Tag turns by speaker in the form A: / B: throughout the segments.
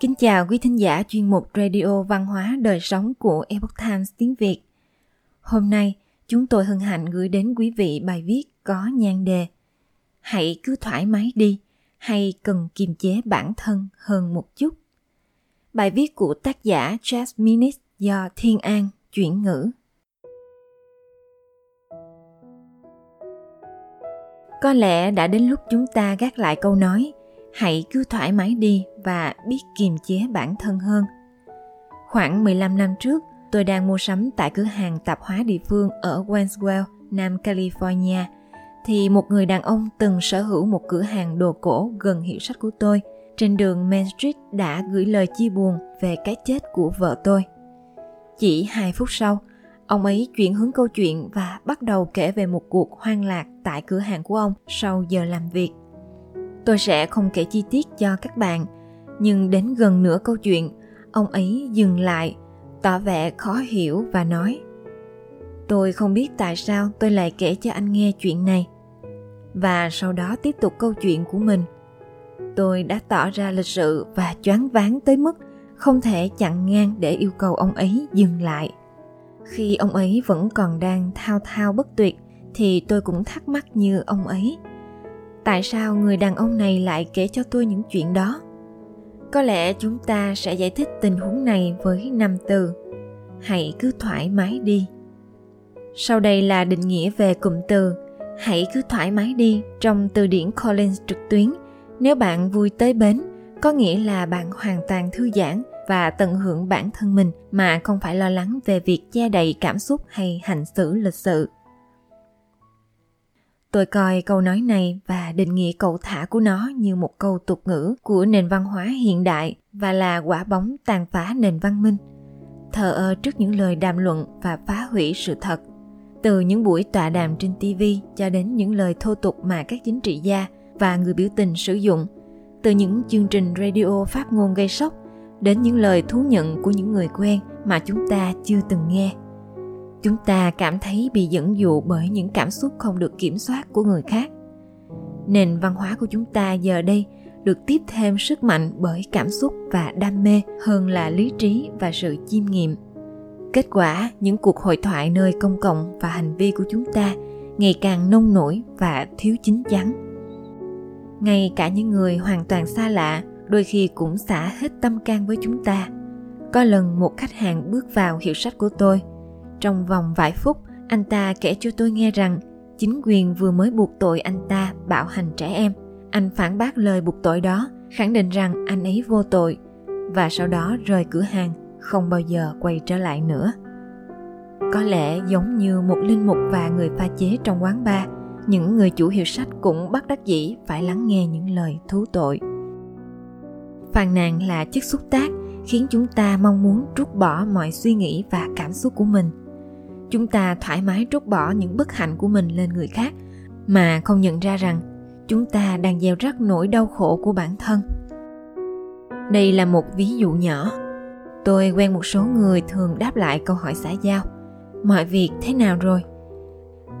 A: Kính chào quý thính giả chuyên mục Radio Văn hóa Đời Sống của Epoch Times tiếng Việt. Hôm nay, chúng tôi hân hạnh gửi đến quý vị bài viết có nhan đề Hãy cứ thoải mái đi, hay cần kiềm chế bản thân hơn một chút. Bài viết của tác giả Jasmine do Thiên An chuyển ngữ. Có lẽ đã đến lúc chúng ta gác lại câu nói hãy cứ thoải mái đi và biết kiềm chế bản thân hơn. Khoảng 15 năm trước, tôi đang mua sắm tại cửa hàng tạp hóa địa phương ở Wenswell, Nam California, thì một người đàn ông từng sở hữu một cửa hàng đồ cổ gần hiệu sách của tôi trên đường Main Street đã gửi lời chia buồn về cái chết của vợ tôi. Chỉ hai phút sau, ông ấy chuyển hướng câu chuyện và bắt đầu kể về một cuộc hoang lạc tại cửa hàng của ông sau giờ làm việc. Tôi sẽ không kể chi tiết cho các bạn, nhưng đến gần nửa câu chuyện, ông ấy dừng lại, tỏ vẻ khó hiểu và nói Tôi không biết tại sao tôi lại kể cho anh nghe chuyện này. Và sau đó tiếp tục câu chuyện của mình. Tôi đã tỏ ra lịch sự và choáng váng tới mức không thể chặn ngang để yêu cầu ông ấy dừng lại. Khi ông ấy vẫn còn đang thao thao bất tuyệt thì tôi cũng thắc mắc như ông ấy tại sao người đàn ông này lại kể cho tôi những chuyện đó? Có lẽ chúng ta sẽ giải thích tình huống này với năm từ. Hãy cứ thoải mái đi. Sau đây là định nghĩa về cụm từ. Hãy cứ thoải mái đi trong từ điển collins trực tuyến. Nếu bạn vui tới bến, có nghĩa là bạn hoàn toàn thư giãn và tận hưởng bản thân mình mà không phải lo lắng về việc che đậy cảm xúc hay hành xử lịch sự. Tôi coi câu nói này và định nghĩa cậu thả của nó như một câu tục ngữ của nền văn hóa hiện đại và là quả bóng tàn phá nền văn minh. Thờ ơ trước những lời đàm luận và phá hủy sự thật. Từ những buổi tọa đàm trên TV cho đến những lời thô tục mà các chính trị gia và người biểu tình sử dụng, từ những chương trình radio phát ngôn gây sốc đến những lời thú nhận của những người quen mà chúng ta chưa từng nghe chúng ta cảm thấy bị dẫn dụ bởi những cảm xúc không được kiểm soát của người khác. Nền văn hóa của chúng ta giờ đây được tiếp thêm sức mạnh bởi cảm xúc và đam mê hơn là lý trí và sự chiêm nghiệm. Kết quả, những cuộc hội thoại nơi công cộng và hành vi của chúng ta ngày càng nông nổi và thiếu chín chắn. Ngay cả những người hoàn toàn xa lạ đôi khi cũng xả hết tâm can với chúng ta. Có lần một khách hàng bước vào hiệu sách của tôi trong vòng vài phút, anh ta kể cho tôi nghe rằng chính quyền vừa mới buộc tội anh ta bạo hành trẻ em. Anh phản bác lời buộc tội đó, khẳng định rằng anh ấy vô tội và sau đó rời cửa hàng, không bao giờ quay trở lại nữa. Có lẽ giống như một linh mục và người pha chế trong quán bar, những người chủ hiệu sách cũng bắt đắc dĩ phải lắng nghe những lời thú tội. Phàn nàn là chất xúc tác khiến chúng ta mong muốn trút bỏ mọi suy nghĩ và cảm xúc của mình chúng ta thoải mái trút bỏ những bất hạnh của mình lên người khác, mà không nhận ra rằng chúng ta đang gieo rắc nỗi đau khổ của bản thân. Đây là một ví dụ nhỏ. Tôi quen một số người thường đáp lại câu hỏi xã giao. Mọi việc thế nào rồi?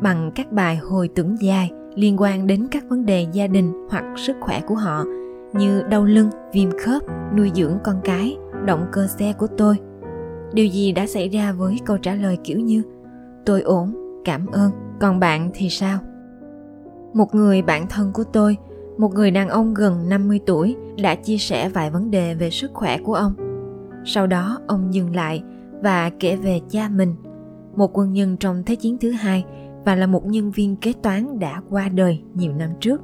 A: Bằng các bài hồi tưởng dài liên quan đến các vấn đề gia đình hoặc sức khỏe của họ, như đau lưng, viêm khớp, nuôi dưỡng con cái, động cơ xe của tôi. Điều gì đã xảy ra với câu trả lời kiểu như tôi ổn cảm ơn còn bạn thì sao một người bạn thân của tôi một người đàn ông gần 50 tuổi đã chia sẻ vài vấn đề về sức khỏe của ông. Sau đó ông dừng lại và kể về cha mình, một quân nhân trong Thế chiến thứ hai và là một nhân viên kế toán đã qua đời nhiều năm trước.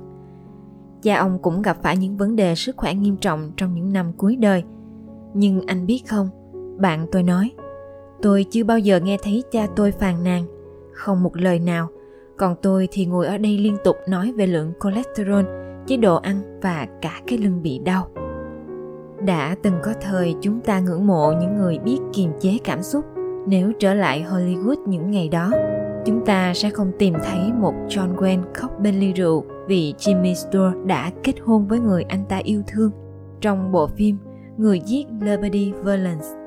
A: Cha ông cũng gặp phải những vấn đề sức khỏe nghiêm trọng trong những năm cuối đời. Nhưng anh biết không, bạn tôi nói, Tôi chưa bao giờ nghe thấy cha tôi phàn nàn, không một lời nào. Còn tôi thì ngồi ở đây liên tục nói về lượng cholesterol, chế độ ăn và cả cái lưng bị đau. Đã từng có thời chúng ta ngưỡng mộ những người biết kiềm chế cảm xúc. Nếu trở lại Hollywood những ngày đó, chúng ta sẽ không tìm thấy một John Wayne khóc bên ly rượu vì Jimmy Stewart đã kết hôn với người anh ta yêu thương trong bộ phim Người giết Liberty Valance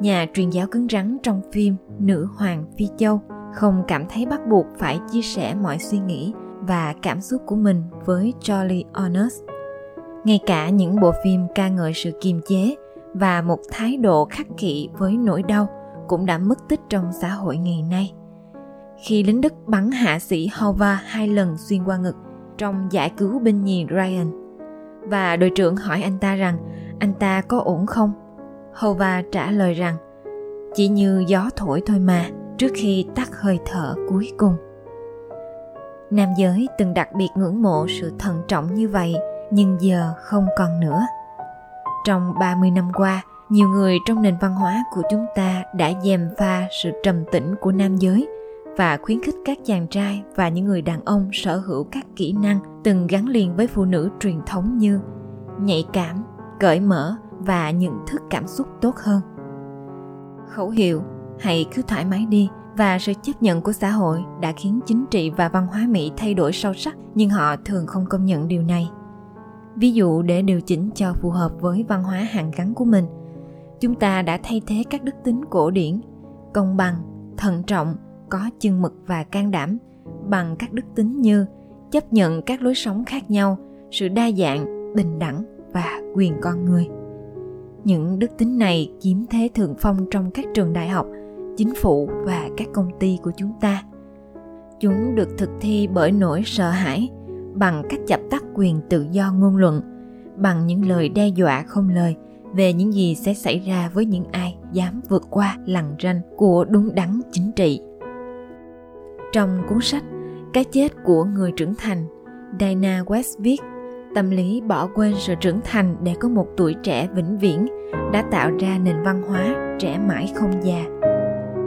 A: nhà truyền giáo cứng rắn trong phim Nữ Hoàng Phi Châu không cảm thấy bắt buộc phải chia sẻ mọi suy nghĩ và cảm xúc của mình với Charlie Honest. ngay cả những bộ phim ca ngợi sự kiềm chế và một thái độ khắc kỷ với nỗi đau cũng đã mất tích trong xã hội ngày nay. Khi lính Đức bắn hạ sĩ Hova hai lần xuyên qua ngực trong giải cứu binh nhì Ryan, và đội trưởng hỏi anh ta rằng anh ta có ổn không? Hova trả lời rằng chỉ như gió thổi thôi mà trước khi tắt hơi thở cuối cùng. Nam giới từng đặc biệt ngưỡng mộ sự thận trọng như vậy nhưng giờ không còn nữa. Trong 30 năm qua, nhiều người trong nền văn hóa của chúng ta đã dèm pha sự trầm tĩnh của nam giới và khuyến khích các chàng trai và những người đàn ông sở hữu các kỹ năng từng gắn liền với phụ nữ truyền thống như nhạy cảm, cởi mở và nhận thức cảm xúc tốt hơn. Khẩu hiệu hãy cứ thoải mái đi và sự chấp nhận của xã hội đã khiến chính trị và văn hóa Mỹ thay đổi sâu sắc nhưng họ thường không công nhận điều này. Ví dụ để điều chỉnh cho phù hợp với văn hóa hàng gắn của mình, chúng ta đã thay thế các đức tính cổ điển, công bằng, thận trọng, có chừng mực và can đảm bằng các đức tính như chấp nhận các lối sống khác nhau, sự đa dạng, bình đẳng và quyền con người. Những đức tính này chiếm thế thượng phong trong các trường đại học, chính phủ và các công ty của chúng ta. Chúng được thực thi bởi nỗi sợ hãi, bằng cách chập tắt quyền tự do ngôn luận, bằng những lời đe dọa không lời về những gì sẽ xảy ra với những ai dám vượt qua lằn ranh của đúng đắn chính trị. Trong cuốn sách Cái chết của người trưởng thành, Dana West viết tâm lý bỏ quên sự trưởng thành để có một tuổi trẻ vĩnh viễn đã tạo ra nền văn hóa trẻ mãi không già.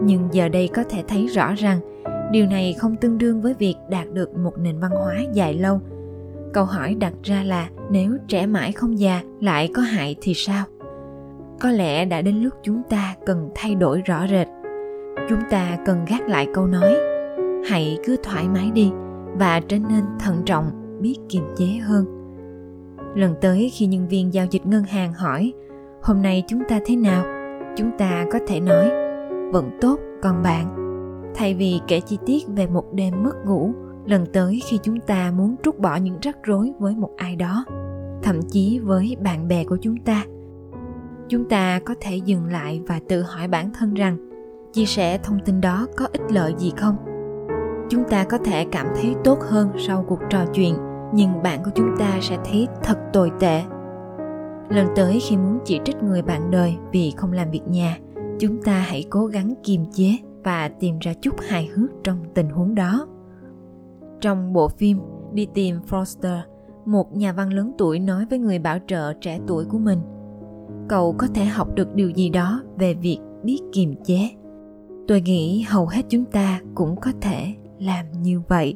A: Nhưng giờ đây có thể thấy rõ rằng, điều này không tương đương với việc đạt được một nền văn hóa dài lâu. Câu hỏi đặt ra là nếu trẻ mãi không già lại có hại thì sao? Có lẽ đã đến lúc chúng ta cần thay đổi rõ rệt. Chúng ta cần gác lại câu nói, hãy cứ thoải mái đi và trở nên thận trọng, biết kiềm chế hơn lần tới khi nhân viên giao dịch ngân hàng hỏi, hôm nay chúng ta thế nào? Chúng ta có thể nói, vẫn tốt, còn bạn. Thay vì kể chi tiết về một đêm mất ngủ, lần tới khi chúng ta muốn trút bỏ những rắc rối với một ai đó, thậm chí với bạn bè của chúng ta chúng ta có thể dừng lại và tự hỏi bản thân rằng, chia sẻ thông tin đó có ích lợi gì không? Chúng ta có thể cảm thấy tốt hơn sau cuộc trò chuyện nhưng bạn của chúng ta sẽ thấy thật tồi tệ. Lần tới khi muốn chỉ trích người bạn đời vì không làm việc nhà, chúng ta hãy cố gắng kiềm chế và tìm ra chút hài hước trong tình huống đó. Trong bộ phim đi tìm foster, một nhà văn lớn tuổi nói với người bảo trợ trẻ tuổi của mình, cậu có thể học được điều gì đó về việc biết kiềm chế. Tôi nghĩ hầu hết chúng ta cũng có thể làm như vậy.